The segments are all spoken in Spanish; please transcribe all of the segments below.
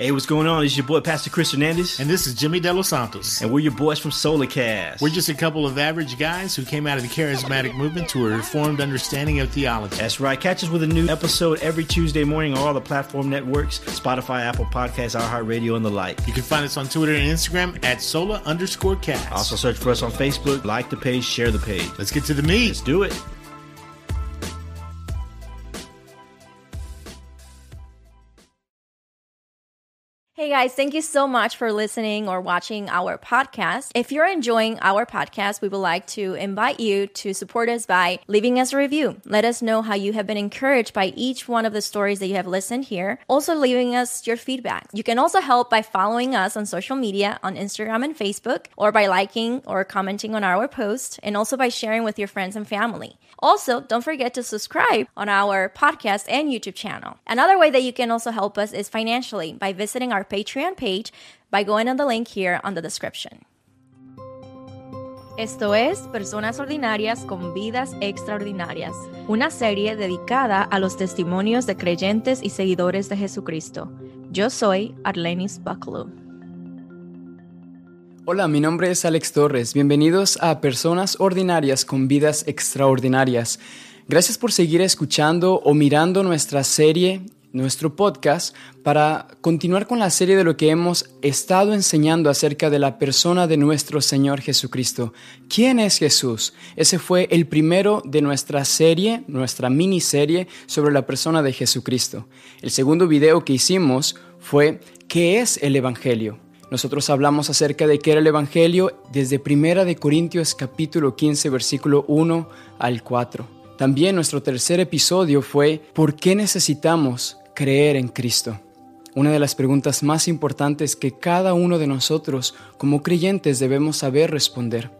Hey, what's going on? It's your boy Pastor Chris Hernandez. And this is Jimmy De Los Santos. And we're your boys from Solarcast. We're just a couple of average guys who came out of the charismatic movement to a reformed understanding of theology. That's right. Catch us with a new episode every Tuesday morning on all the platform networks Spotify, Apple Podcasts, iHeartRadio, and the like. You can find us on Twitter and Instagram at Sola underscore cast. Also, search for us on Facebook, like the page, share the page. Let's get to the meat. Let's do it. Hey guys, thank you so much for listening or watching our podcast. If you're enjoying our podcast, we would like to invite you to support us by leaving us a review. Let us know how you have been encouraged by each one of the stories that you have listened here. Also, leaving us your feedback. You can also help by following us on social media on Instagram and Facebook, or by liking or commenting on our post, and also by sharing with your friends and family. Also, don't forget to subscribe on our podcast and YouTube channel. Another way that you can also help us is financially by visiting our Patreon page by going on the link here on the description. Esto es Personas Ordinarias con Vidas Extraordinarias, una serie dedicada a los testimonios de creyentes y seguidores de Jesucristo. Yo soy Arlenis Bucklew. Hola, mi nombre es Alex Torres. Bienvenidos a Personas Ordinarias con Vidas Extraordinarias. Gracias por seguir escuchando o mirando nuestra serie nuestro podcast para continuar con la serie de lo que hemos estado enseñando acerca de la persona de nuestro Señor Jesucristo. ¿Quién es Jesús? Ese fue el primero de nuestra serie, nuestra miniserie sobre la persona de Jesucristo. El segundo video que hicimos fue ¿qué es el Evangelio? Nosotros hablamos acerca de qué era el Evangelio desde Primera de Corintios capítulo 15 versículo 1 al 4. También nuestro tercer episodio fue ¿por qué necesitamos creer en Cristo? Una de las preguntas más importantes que cada uno de nosotros como creyentes debemos saber responder.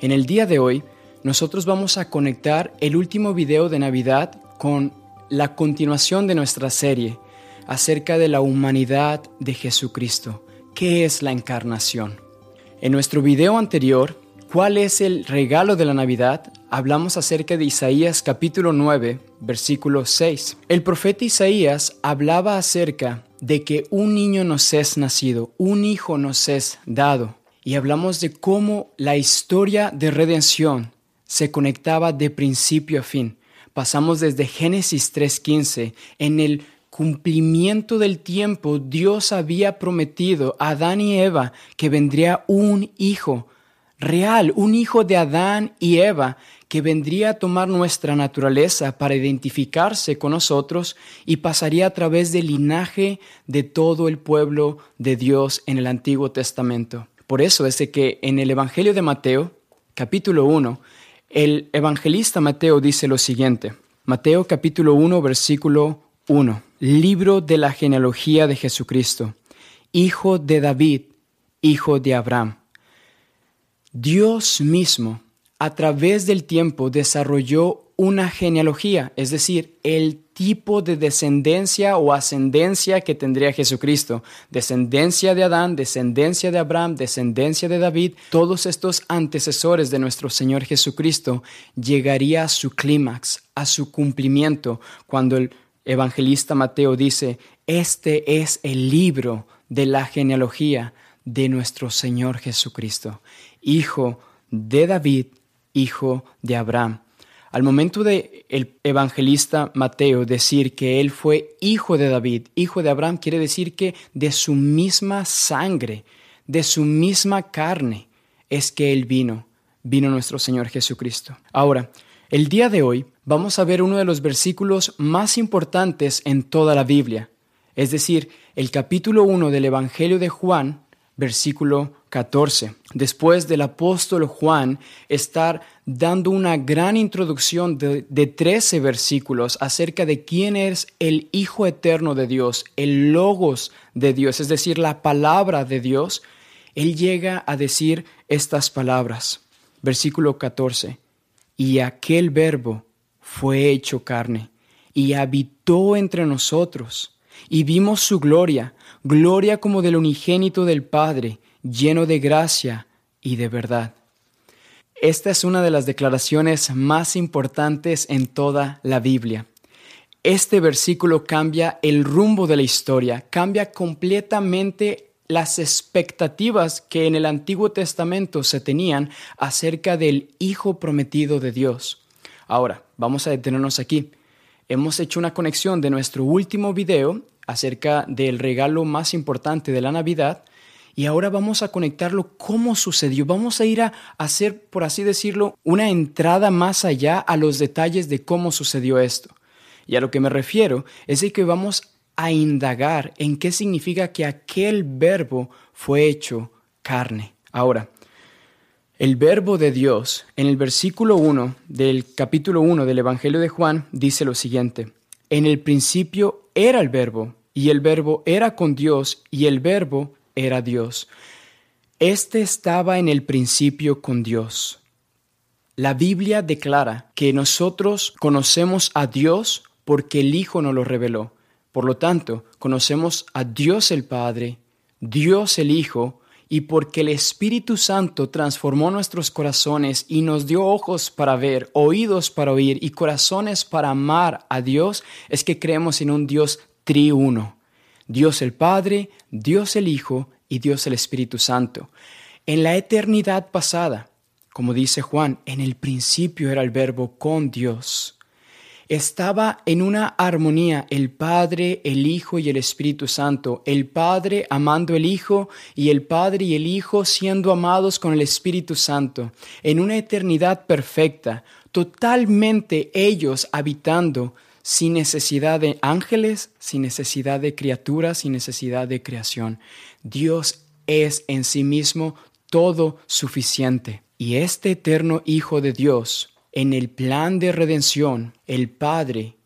En el día de hoy, nosotros vamos a conectar el último video de Navidad con la continuación de nuestra serie acerca de la humanidad de Jesucristo. ¿Qué es la encarnación? En nuestro video anterior, ¿cuál es el regalo de la Navidad? Hablamos acerca de Isaías capítulo 9, versículo 6. El profeta Isaías hablaba acerca de que un niño nos es nacido, un hijo nos es dado. Y hablamos de cómo la historia de redención se conectaba de principio a fin. Pasamos desde Génesis 3.15, en el cumplimiento del tiempo, Dios había prometido a Adán y Eva que vendría un hijo real, un hijo de Adán y Eva que vendría a tomar nuestra naturaleza para identificarse con nosotros y pasaría a través del linaje de todo el pueblo de Dios en el Antiguo Testamento. Por eso es que en el Evangelio de Mateo, capítulo 1, el evangelista Mateo dice lo siguiente. Mateo capítulo 1, versículo 1. Libro de la genealogía de Jesucristo, hijo de David, hijo de Abraham. Dios mismo a través del tiempo desarrolló una genealogía, es decir, el tipo de descendencia o ascendencia que tendría Jesucristo. Descendencia de Adán, descendencia de Abraham, descendencia de David, todos estos antecesores de nuestro Señor Jesucristo llegaría a su clímax, a su cumplimiento, cuando el evangelista Mateo dice, este es el libro de la genealogía de nuestro Señor Jesucristo, hijo de David, hijo de Abraham. Al momento de el evangelista Mateo decir que él fue hijo de David, hijo de Abraham, quiere decir que de su misma sangre, de su misma carne, es que él vino, vino nuestro Señor Jesucristo. Ahora, el día de hoy vamos a ver uno de los versículos más importantes en toda la Biblia, es decir, el capítulo 1 del Evangelio de Juan, versículo 14. Después del apóstol Juan estar dando una gran introducción de, de 13 versículos acerca de quién es el Hijo Eterno de Dios, el Logos de Dios, es decir, la palabra de Dios, él llega a decir estas palabras. Versículo 14. Y aquel verbo fue hecho carne y habitó entre nosotros, y vimos su gloria, gloria como del unigénito del Padre, lleno de gracia y de verdad. Esta es una de las declaraciones más importantes en toda la Biblia. Este versículo cambia el rumbo de la historia, cambia completamente las expectativas que en el Antiguo Testamento se tenían acerca del Hijo prometido de Dios. Ahora, vamos a detenernos aquí. Hemos hecho una conexión de nuestro último video acerca del regalo más importante de la Navidad y ahora vamos a conectarlo cómo sucedió. Vamos a ir a hacer, por así decirlo, una entrada más allá a los detalles de cómo sucedió esto. Y a lo que me refiero es que vamos a indagar en qué significa que aquel verbo fue hecho carne. Ahora, el verbo de Dios en el versículo 1 del capítulo 1 del Evangelio de Juan dice lo siguiente, en el principio era el verbo, y el verbo era con Dios, y el verbo era Dios. Este estaba en el principio con Dios. La Biblia declara que nosotros conocemos a Dios porque el Hijo nos lo reveló. Por lo tanto, conocemos a Dios el Padre, Dios el Hijo, y porque el Espíritu Santo transformó nuestros corazones y nos dio ojos para ver, oídos para oír y corazones para amar a Dios, es que creemos en un Dios triuno. Dios el Padre, Dios el Hijo y Dios el Espíritu Santo. En la eternidad pasada, como dice Juan, en el principio era el verbo con Dios estaba en una armonía el Padre, el Hijo y el Espíritu Santo, el Padre amando el Hijo y el Padre y el Hijo siendo amados con el Espíritu Santo, en una eternidad perfecta, totalmente ellos habitando sin necesidad de ángeles, sin necesidad de criaturas, sin necesidad de creación. Dios es en sí mismo todo suficiente. Y este eterno Hijo de Dios, en el plan de redención, el Padre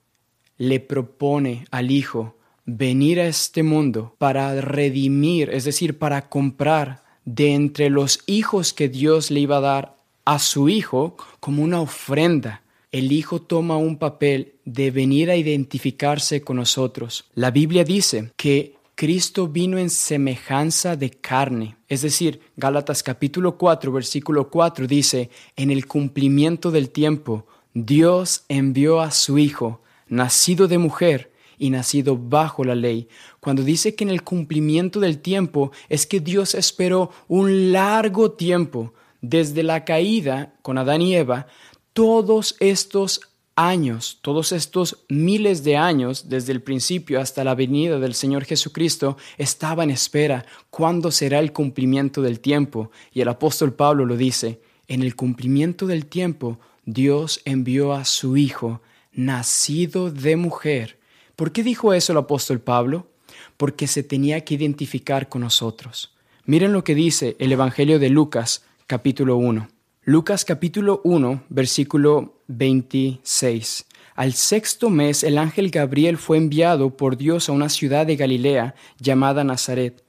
le propone al Hijo venir a este mundo para redimir, es decir, para comprar de entre los hijos que Dios le iba a dar a su Hijo como una ofrenda. El Hijo toma un papel de venir a identificarse con nosotros. La Biblia dice que Cristo vino en semejanza de carne. Es decir, Gálatas capítulo 4, versículo 4 dice, en el cumplimiento del tiempo, Dios envió a su Hijo, nacido de mujer y nacido bajo la ley. Cuando dice que en el cumplimiento del tiempo es que Dios esperó un largo tiempo, desde la caída con Adán y Eva, todos estos años, todos estos miles de años, desde el principio hasta la venida del Señor Jesucristo, estaba en espera cuándo será el cumplimiento del tiempo. Y el apóstol Pablo lo dice, en el cumplimiento del tiempo, Dios envió a su Hijo, nacido de mujer. ¿Por qué dijo eso el apóstol Pablo? Porque se tenía que identificar con nosotros. Miren lo que dice el Evangelio de Lucas, capítulo 1. Lucas capítulo 1, versículo 26. Al sexto mes el ángel Gabriel fue enviado por Dios a una ciudad de Galilea llamada Nazaret,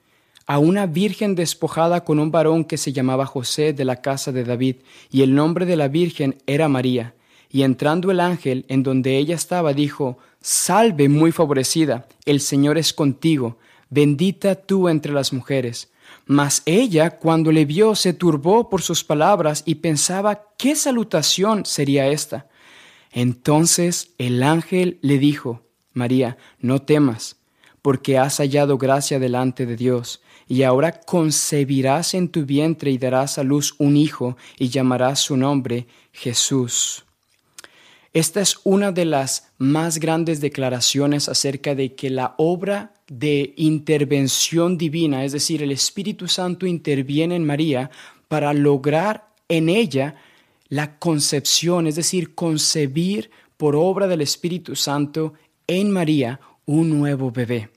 a una virgen despojada con un varón que se llamaba José de la casa de David, y el nombre de la virgen era María. Y entrando el ángel en donde ella estaba, dijo, Salve muy favorecida, el Señor es contigo, bendita tú entre las mujeres. Mas ella, cuando le vio, se turbó por sus palabras y pensaba qué salutación sería esta. Entonces el ángel le dijo, María, no temas, porque has hallado gracia delante de Dios, y ahora concebirás en tu vientre y darás a luz un hijo, y llamarás su nombre Jesús. Esta es una de las más grandes declaraciones acerca de que la obra de intervención divina, es decir, el Espíritu Santo interviene en María para lograr en ella la concepción, es decir, concebir por obra del Espíritu Santo en María un nuevo bebé.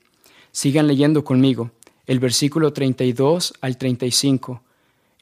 Sigan leyendo conmigo el versículo 32 al 35.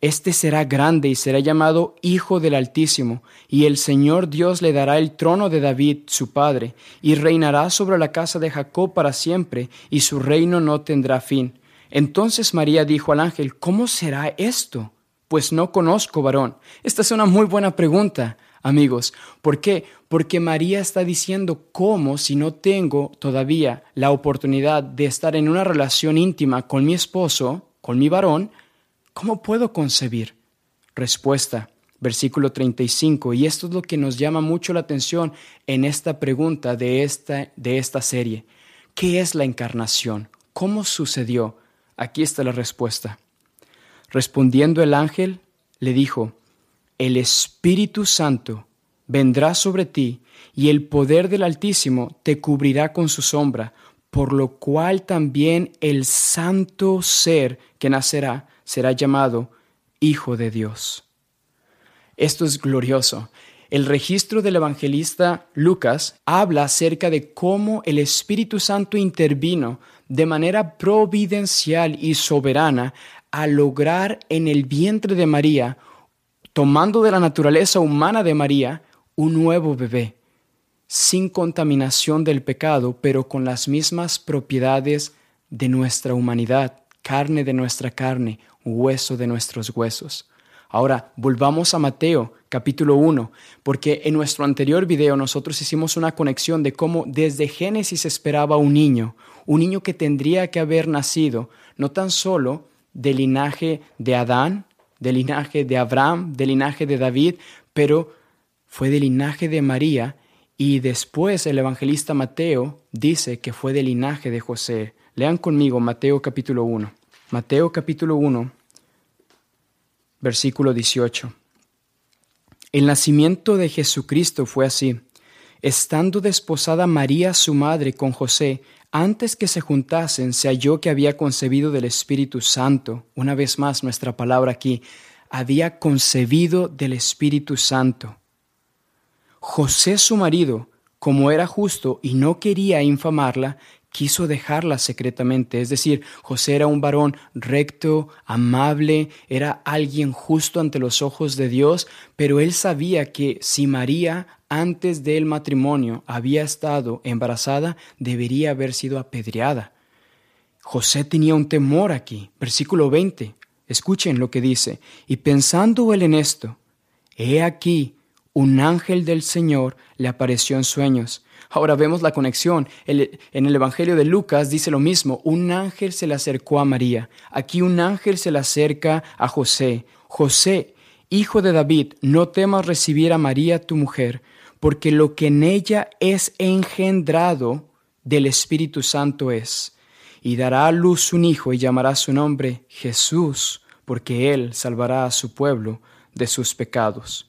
Este será grande y será llamado Hijo del Altísimo, y el Señor Dios le dará el trono de David, su padre, y reinará sobre la casa de Jacob para siempre, y su reino no tendrá fin. Entonces María dijo al ángel, ¿Cómo será esto? Pues no conozco varón. Esta es una muy buena pregunta, amigos. ¿Por qué? Porque María está diciendo cómo si no tengo todavía la oportunidad de estar en una relación íntima con mi esposo, con mi varón, ¿cómo puedo concebir? Respuesta, versículo 35, y esto es lo que nos llama mucho la atención en esta pregunta de esta, de esta serie. ¿Qué es la encarnación? ¿Cómo sucedió? Aquí está la respuesta. Respondiendo el ángel, le dijo, El Espíritu Santo vendrá sobre ti, y el poder del Altísimo te cubrirá con su sombra, por lo cual también el santo ser que nacerá será llamado Hijo de Dios. Esto es glorioso. El registro del evangelista Lucas habla acerca de cómo el Espíritu Santo intervino de manera providencial y soberana a lograr en el vientre de María, tomando de la naturaleza humana de María, un nuevo bebé, sin contaminación del pecado, pero con las mismas propiedades de nuestra humanidad, carne de nuestra carne, hueso de nuestros huesos. Ahora, volvamos a Mateo capítulo 1, porque en nuestro anterior video nosotros hicimos una conexión de cómo desde Génesis esperaba un niño, un niño que tendría que haber nacido no tan solo del linaje de Adán, del linaje de Abraham, del linaje de David, pero fue del linaje de María y después el evangelista Mateo dice que fue del linaje de José. Lean conmigo Mateo capítulo 1. Mateo capítulo 1, versículo 18. El nacimiento de Jesucristo fue así. Estando desposada María su madre con José, antes que se juntasen, se halló que había concebido del Espíritu Santo. Una vez más nuestra palabra aquí, había concebido del Espíritu Santo. José su marido, como era justo y no quería infamarla, quiso dejarla secretamente. Es decir, José era un varón recto, amable, era alguien justo ante los ojos de Dios, pero él sabía que si María antes del matrimonio había estado embarazada, debería haber sido apedreada. José tenía un temor aquí. Versículo 20. Escuchen lo que dice. Y pensando él en esto, he aquí, un ángel del Señor le apareció en sueños Ahora vemos la conexión. en el Evangelio de Lucas dice lo mismo. Un ángel se le acercó a María. Aquí un ángel se le acerca a José. José, hijo de David, no temas recibir a María tu mujer, porque lo que en ella es engendrado del Espíritu Santo es. Y dará a luz un hijo y llamará su nombre Jesús, porque él salvará a su pueblo de sus pecados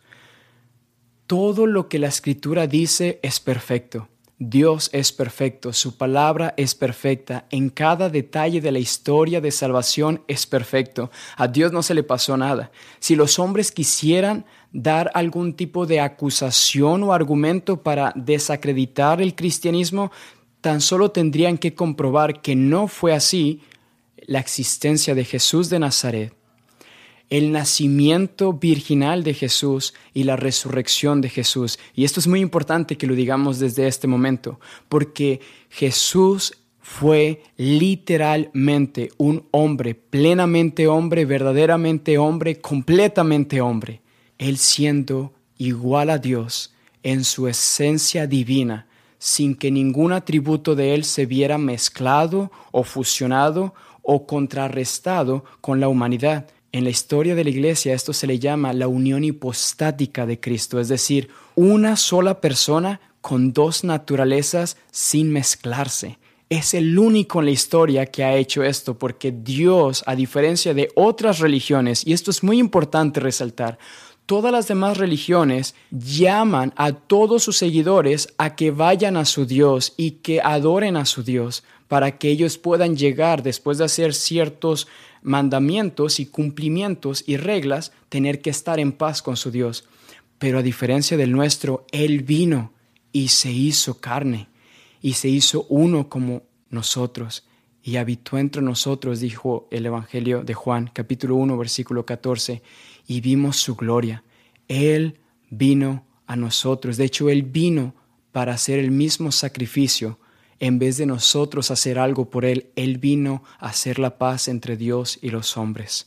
todo lo que la escritura dice es perfecto. Dios es perfecto, su palabra es perfecta, en cada detalle de la historia de salvación es perfecto. A Dios no se le pasó nada. Si los hombres quisieran dar algún tipo de acusación o argumento para desacreditar el cristianismo, tan solo tendrían que comprobar que no fue así la existencia de Jesús de Nazaret el nacimiento virginal de Jesús y la resurrección de Jesús. Y esto es muy importante que lo digamos desde este momento, porque Jesús fue literalmente un hombre, plenamente hombre, verdaderamente hombre, completamente hombre. Él siendo igual a Dios en su esencia divina, sin que ningún atributo de Él se viera mezclado o fusionado o contrarrestado con la humanidad en la historia de la iglesia esto se le llama la unión hipostática de Cristo, es decir, una sola persona con dos naturalezas sin mezclarse. Es el único en la historia que ha hecho esto porque Dios, a diferencia de otras religiones, y esto es muy importante resaltar, todas las demás religiones llaman a todos sus seguidores a que vayan a su Dios y que adoren a su Dios para que ellos puedan llegar después de hacer ciertos mandamientos y cumplimientos y reglas, tener que estar en paz con su Dios. Pero a diferencia del nuestro, Él vino y se hizo carne y se hizo uno como nosotros y habitó entre nosotros, dijo el Evangelio de Juan, capítulo 1, versículo 14, y vimos su gloria. Él vino a nosotros. De hecho, Él vino para hacer el mismo sacrificio en vez de nosotros hacer algo por Él, Él vino a hacer la paz entre Dios y los hombres.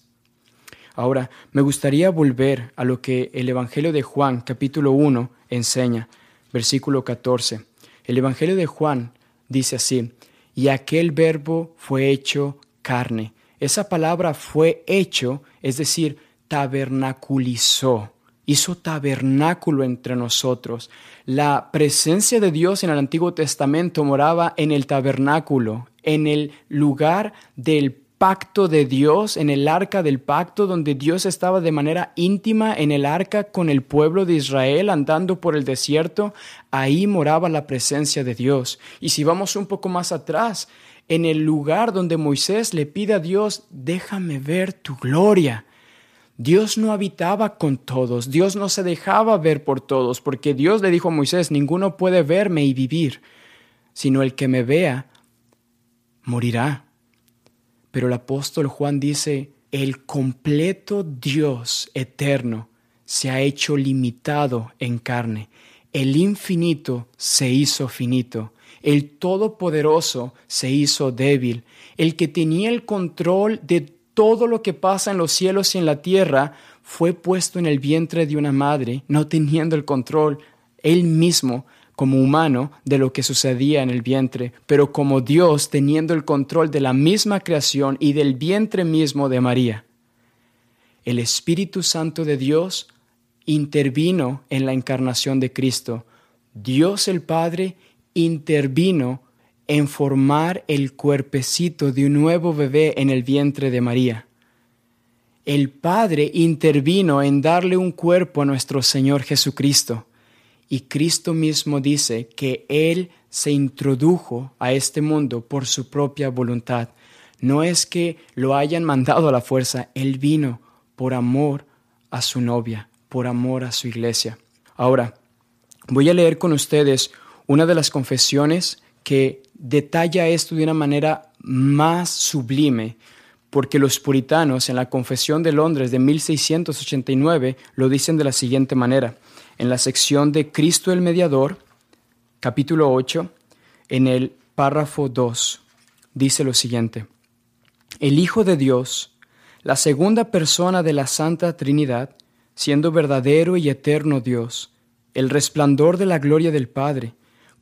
Ahora, me gustaría volver a lo que el Evangelio de Juan, capítulo 1, enseña, versículo 14. El Evangelio de Juan dice así, y aquel verbo fue hecho carne. Esa palabra fue hecho, es decir, tabernaculizó, hizo tabernáculo entre nosotros. La presencia de Dios en el Antiguo Testamento moraba en el tabernáculo, en el lugar del pacto de Dios, en el arca del pacto, donde Dios estaba de manera íntima en el arca con el pueblo de Israel andando por el desierto, ahí moraba la presencia de Dios. Y si vamos un poco más atrás, en el lugar donde Moisés le pide a Dios, déjame ver tu gloria. Dios no habitaba con todos, Dios no se dejaba ver por todos, porque Dios le dijo a Moisés, ninguno puede verme y vivir, sino el que me vea morirá. Pero el apóstol Juan dice, el completo Dios eterno se ha hecho limitado en carne. El infinito se hizo finito. El todopoderoso se hizo débil. El que tenía el control de todo lo que pasa en los cielos y en la tierra fue puesto en el vientre de una madre, no teniendo el control él mismo como humano de lo que sucedía en el vientre, pero como Dios teniendo el control de la misma creación y del vientre mismo de María. El Espíritu Santo de Dios intervino en la encarnación de Cristo. Dios el Padre intervino en formar el cuerpecito de un nuevo bebé en el vientre de María. El Padre intervino en darle un cuerpo a nuestro Señor Jesucristo. Y Cristo mismo dice que Él se introdujo a este mundo por su propia voluntad. No es que lo hayan mandado a la fuerza, Él vino por amor a su novia, por amor a su iglesia. Ahora, voy a leer con ustedes una de las confesiones que detalla esto de una manera más sublime, porque los puritanos en la Confesión de Londres de 1689 lo dicen de la siguiente manera en la sección de Cristo el Mediador, capítulo 8, en el párrafo 2, dice lo siguiente. El Hijo de Dios, la segunda persona de la Santa Trinidad, siendo verdadero y eterno Dios, el resplandor de la gloria del Padre,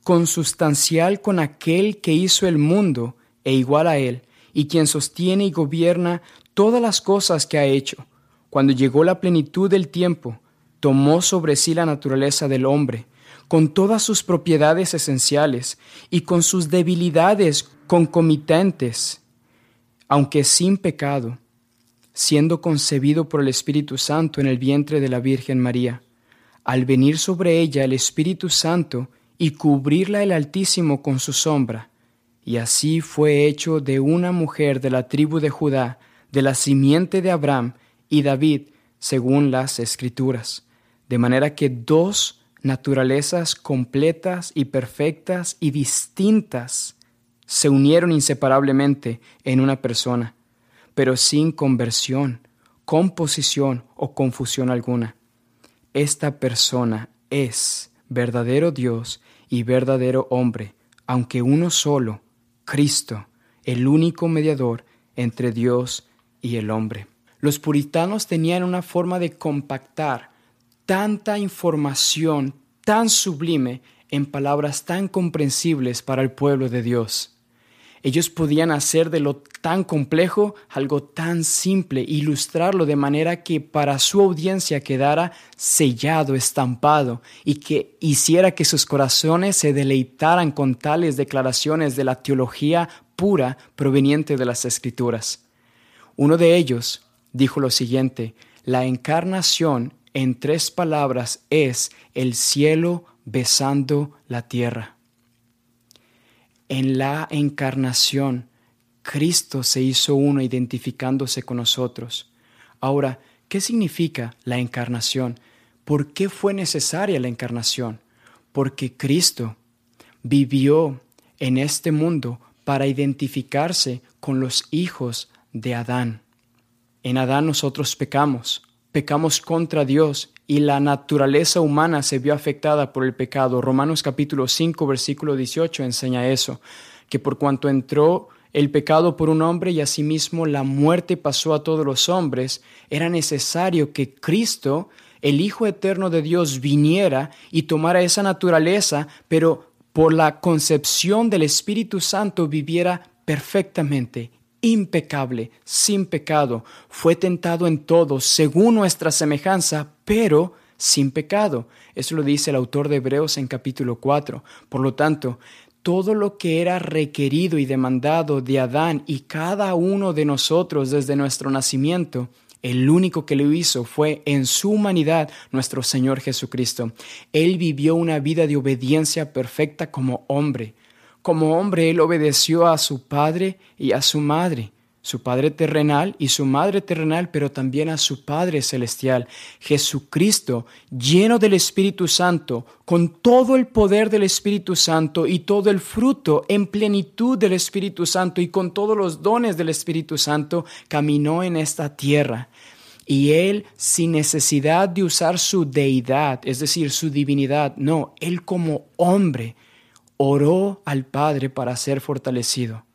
consustancial con aquel que hizo el mundo e igual a él, y quien sostiene y gobierna todas las cosas que ha hecho, cuando llegó la plenitud del tiempo, tomó sobre sí la naturaleza del hombre, con todas sus propiedades esenciales y con sus debilidades concomitantes, aunque sin pecado, siendo concebido por el Espíritu Santo en el vientre de la Virgen María. Al venir sobre ella el Espíritu Santo y cubrirla el Altísimo con su sombra, y así fue hecho de una mujer de la tribu de Judá, de la simiente de Abraham y David, según las Escrituras de manera que dos naturalezas completas y perfectas y distintas se unieron inseparablemente en una persona, pero sin conversión, composición o confusión alguna. Esta persona es verdadero Dios y verdadero hombre, aunque uno solo, Cristo, el único mediador entre Dios y el hombre. Los puritanos tenían una forma de compactar tanta información tan sublime en palabras tan comprensibles para el pueblo de Dios. Ellos podían hacer de lo tan complejo algo tan simple, ilustrarlo de manera que para su audiencia quedara sellado, estampado, y que hiciera que sus corazones se deleitaran con tales declaraciones de la teología pura proveniente de las Escrituras. Uno de ellos dijo lo siguiente, la encarnación en tres palabras es el cielo besando la tierra. En la encarnación, Cristo se hizo uno identificándose con nosotros. Ahora, ¿qué significa la encarnación? ¿Por qué fue necesaria la encarnación? Porque Cristo vivió en este mundo para identificarse con los hijos de Adán. En Adán nosotros pecamos, pecamos contra Dios y la naturaleza humana se vio afectada por el pecado. Romanos capítulo 5 versículo 18 enseña eso, que por cuanto entró el pecado por un hombre y asimismo la muerte pasó a todos los hombres, era necesario que Cristo, el Hijo Eterno de Dios, viniera y tomara esa naturaleza, pero por la concepción del Espíritu Santo viviera perfectamente, impecable, sin pecado. Fue tentado en todo, según nuestra semejanza, pero sin pecado. Eso lo dice el autor de Hebreos en capítulo 4. Por lo tanto, todo lo que era requerido y demandado de Adán y cada uno de nosotros desde nuestro nacimiento, el único que lo hizo fue en su humanidad nuestro Señor Jesucristo. Él vivió una vida de obediencia perfecta como hombre. Como hombre, Él obedeció a su padre y a su madre su Padre terrenal y su Madre terrenal, pero también a su Padre celestial. Jesucristo, lleno del Espíritu Santo, con todo el poder del Espíritu Santo y todo el fruto en plenitud del Espíritu Santo y con todos los dones del Espíritu Santo, caminó en esta tierra. Y él, sin necesidad de usar su deidad, es decir, su divinidad, no, él como hombre, oró al Padre para ser fortalecido.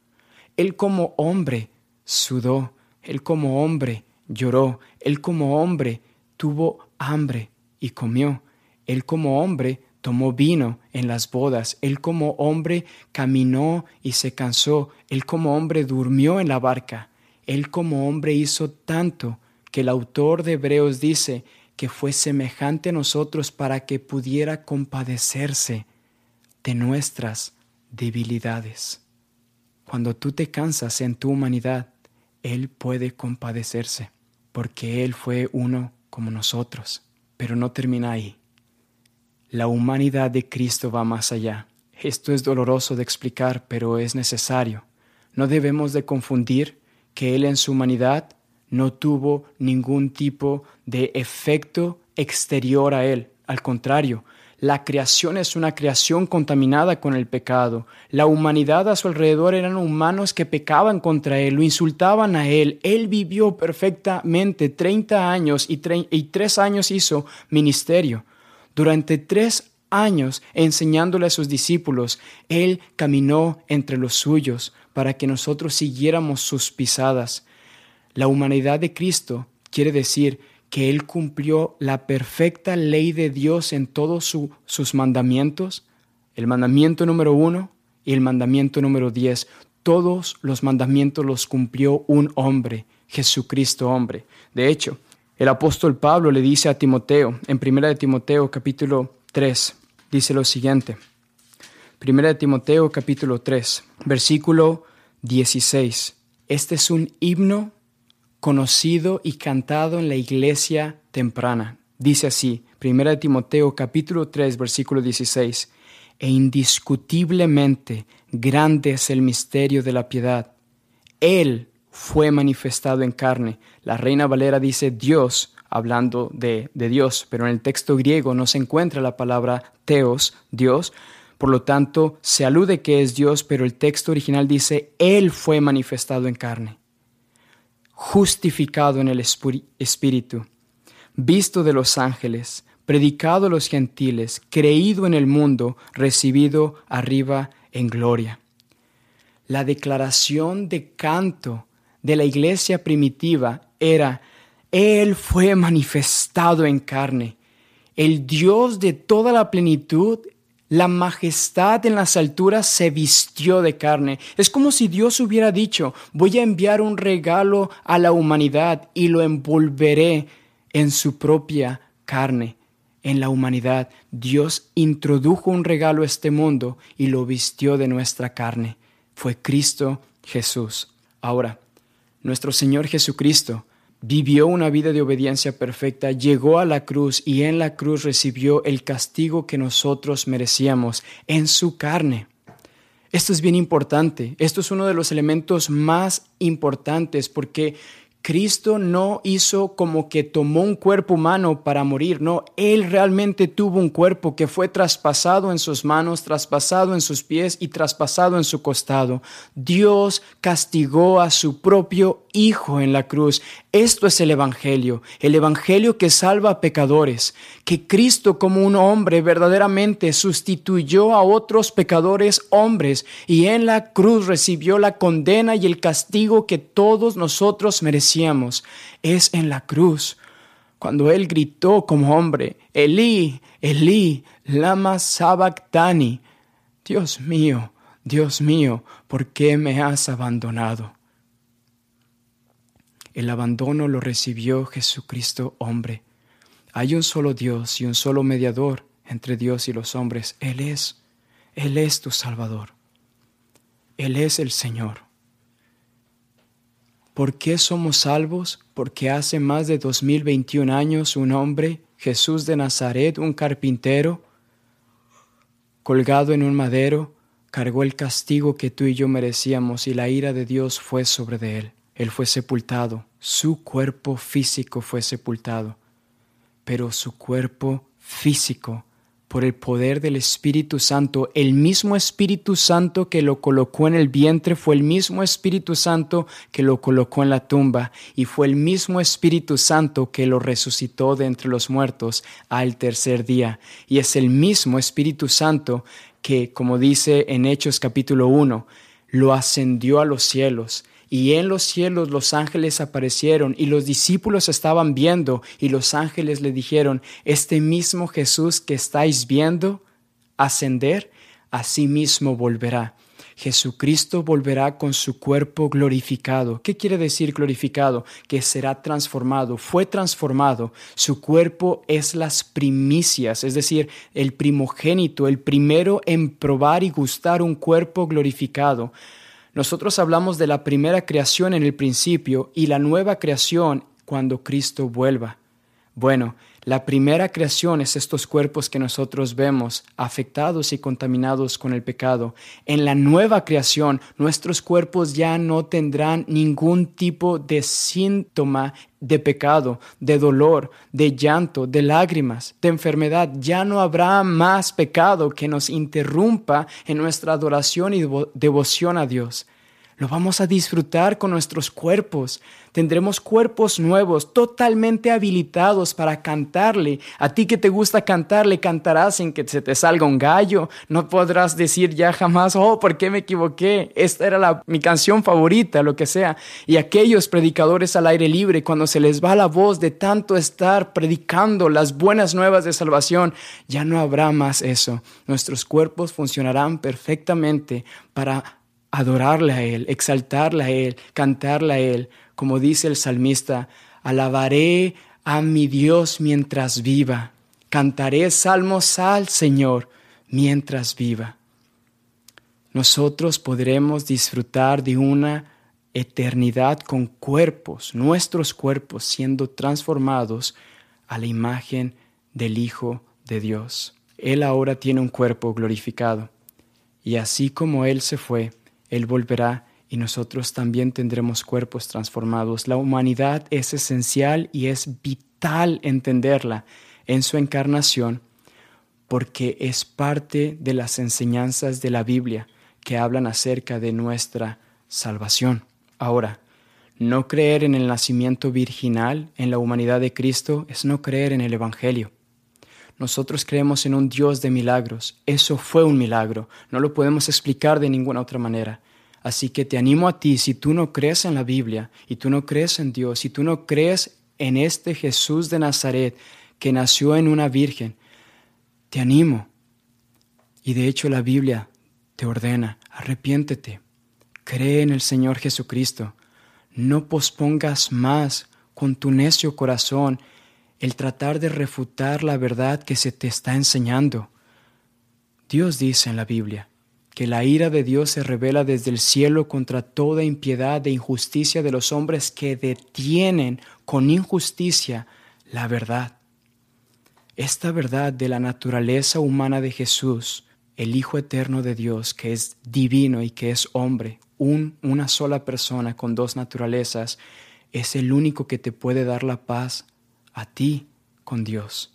Él como hombre, sudó, él como hombre lloró, él como hombre tuvo hambre y comió, él como hombre tomó vino en las bodas, él como hombre caminó y se cansó, él como hombre durmió en la barca, él como hombre hizo tanto que el autor de Hebreos dice que fue semejante a nosotros para que pudiera compadecerse de nuestras debilidades. Cuando tú te cansas en tu humanidad, él puede compadecerse, porque Él fue uno como nosotros. Pero no termina ahí. La humanidad de Cristo va más allá. Esto es doloroso de explicar, pero es necesario. No debemos de confundir que Él en su humanidad no tuvo ningún tipo de efecto exterior a Él. Al contrario, la creación es una creación contaminada con el pecado. La humanidad a su alrededor eran humanos que pecaban contra Él, lo insultaban a Él. Él vivió perfectamente 30 años y, tres años hizo ministerio. Durante tres años enseñándole a sus discípulos, Él caminó entre los suyos para que nosotros siguiéramos sus pisadas. La humanidad de Cristo quiere decir que Él cumplió la perfecta ley de Dios en todos sus mandamientos, el mandamiento número uno y el mandamiento número diez. Todos los mandamientos los cumplió un hombre, Jesucristo hombre. De hecho, el apóstol Pablo le dice a Timoteo, en 1 de Timoteo capítulo 3, dice lo siguiente. 1 de Timoteo capítulo 3, versículo 16. Este es un himno conocido y cantado en la iglesia temprana. Dice así, 1 Timoteo capítulo 3 versículo 16, e indiscutiblemente grande es el misterio de la piedad. Él fue manifestado en carne. La reina Valera dice Dios, hablando de, de Dios, pero en el texto griego no se encuentra la palabra teos, Dios, por lo tanto se alude que es Dios, pero el texto original dice Él fue manifestado en carne justificado en el Espíritu, visto de los ángeles, predicado a los gentiles, creído en el mundo, recibido arriba en gloria. La declaración de canto de la iglesia primitiva era, Él fue manifestado en carne. El Dios de toda la plenitud la majestad en las alturas se vistió de carne. Es como si Dios hubiera dicho, voy a enviar un regalo a la humanidad y lo envolveré en su propia carne. En la humanidad, Dios introdujo un regalo a este mundo y lo vistió de nuestra carne. Fue Cristo Jesús. Ahora, nuestro Señor Jesucristo vivió una vida de obediencia perfecta, llegó a la cruz y en la cruz recibió el castigo que nosotros merecíamos en su carne. Esto es bien importante, esto es uno de los elementos más importantes porque Cristo no hizo como que tomó un cuerpo humano para morir, no, Él realmente tuvo un cuerpo que fue traspasado en sus manos, traspasado en sus pies y traspasado en su costado. Dios castigó a su propio Hijo en la cruz. Esto es el Evangelio, el Evangelio que salva a pecadores, que Cristo como un hombre verdaderamente sustituyó a otros pecadores hombres y en la cruz recibió la condena y el castigo que todos nosotros merecíamos. Es en la cruz cuando él gritó como hombre, Elí, Elí, lama sabactani. Dios mío, Dios mío, ¿por qué me has abandonado? El abandono lo recibió Jesucristo hombre. Hay un solo Dios y un solo mediador entre Dios y los hombres. Él es, Él es tu Salvador. Él es el Señor. ¿Por qué somos salvos? Porque hace más de 2021 años un hombre, Jesús de Nazaret, un carpintero, colgado en un madero, cargó el castigo que tú y yo merecíamos y la ira de Dios fue sobre de él. Él fue sepultado, su cuerpo físico fue sepultado, pero su cuerpo físico por el poder del Espíritu Santo, el mismo Espíritu Santo que lo colocó en el vientre fue el mismo Espíritu Santo que lo colocó en la tumba y fue el mismo Espíritu Santo que lo resucitó de entre los muertos al tercer día. Y es el mismo Espíritu Santo que, como dice en Hechos capítulo 1, lo ascendió a los cielos y en los cielos los ángeles aparecieron y los discípulos estaban viendo y los ángeles le dijeron, este mismo Jesús que estáis viendo ascender, así mismo volverá. Jesucristo volverá con su cuerpo glorificado. ¿Qué quiere decir glorificado? Que será transformado. Fue transformado. Su cuerpo es las primicias, es decir, el primogénito, el primero en probar y gustar un cuerpo glorificado. Nosotros hablamos de la primera creación en el principio y la nueva creación cuando Cristo vuelva. Bueno, la primera creación es estos cuerpos que nosotros vemos afectados y contaminados con el pecado. En la nueva creación, nuestros cuerpos ya no tendrán ningún tipo de síntoma de pecado, de dolor, de llanto, de lágrimas, de enfermedad. Ya no habrá más pecado que nos interrumpa en nuestra adoración y devoción a Dios. Lo vamos a disfrutar con nuestros cuerpos. Tendremos cuerpos nuevos, totalmente habilitados para cantarle. A ti que te gusta cantarle, cantarás sin que se te salga un gallo. No podrás decir ya jamás, oh, ¿por qué me equivoqué? Esta era mi canción favorita, lo que sea. Y aquellos predicadores al aire libre, cuando se les va la voz de tanto estar predicando las buenas nuevas de salvación, ya no habrá más eso. Nuestros cuerpos funcionarán perfectamente para adorarle a Él, exaltarle a Él, cantarle a Él, como dice el salmista, alabaré a mi Dios mientras viva, cantaré salmos al Señor mientras viva. Nosotros podremos disfrutar de una eternidad con cuerpos, nuestros cuerpos siendo transformados a la imagen del Hijo de Dios. Él ahora tiene un cuerpo glorificado, y así como Él se fue, Él volverá y nosotros también tendremos cuerpos transformados. La humanidad es esencial y es vital entenderla en su encarnación porque es parte de las enseñanzas de la Biblia que hablan acerca de nuestra salvación. Ahora, no creer en el nacimiento virginal en la humanidad de Cristo es no creer en el Evangelio. Nosotros creemos en un Dios de milagros. Eso fue un milagro. No lo podemos explicar de ninguna otra manera. Así que te animo a ti, si tú no crees en la Biblia y tú no crees en Dios, si tú no crees en este Jesús de Nazaret que nació en una virgen, te animo. Y de hecho la Biblia te ordena, arrepiéntete, cree en el Señor Jesucristo, no pospongas más con tu necio corazón el tratar de refutar la verdad que se te está enseñando. Dios dice en la Biblia, que la ira de Dios se revela desde el cielo contra toda impiedad e injusticia de los hombres que detienen con injusticia la verdad. Esta verdad de la naturaleza humana de Jesús, el Hijo eterno de Dios, que es divino y que es hombre, un, una sola persona con dos naturalezas, es el único que te puede dar la paz a ti con Dios.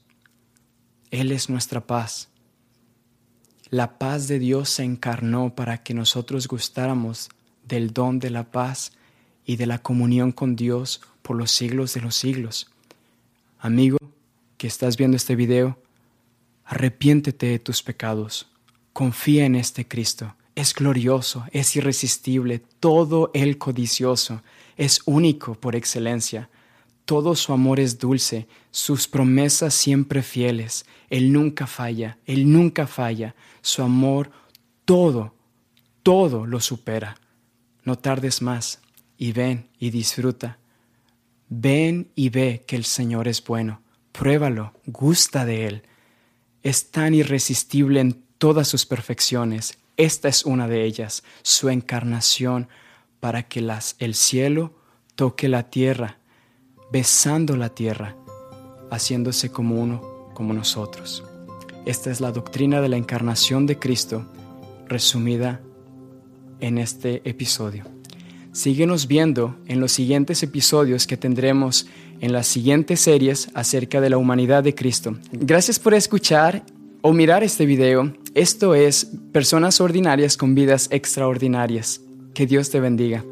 Él es nuestra paz la paz de Dios se encarnó para que nosotros gustáramos del don de la paz y de la comunión con Dios por los siglos de los siglos. Amigo que estás viendo este video, arrepiéntete de tus pecados, confía en este Cristo. Es glorioso, es irresistible, todo el codicioso, es único por excelencia. Todo su amor es dulce, sus promesas siempre fieles. Él nunca falla, Él nunca falla. Su amor todo, todo lo supera. No tardes más y ven y disfruta. Ven y ve que el Señor es bueno. Pruébalo, gusta de Él. Es tan irresistible en todas sus perfecciones. Esta es una de ellas, su encarnación, para que las, el cielo toque la tierra, besando la tierra, haciéndose como uno, como nosotros. Esta es la doctrina de la encarnación de Cristo, resumida en este episodio. Síguenos viendo en los siguientes episodios que tendremos en las siguientes series acerca de la humanidad de Cristo. Gracias por escuchar o mirar este video. Esto es Personas Ordinarias con Vidas Extraordinarias. Que Dios te bendiga.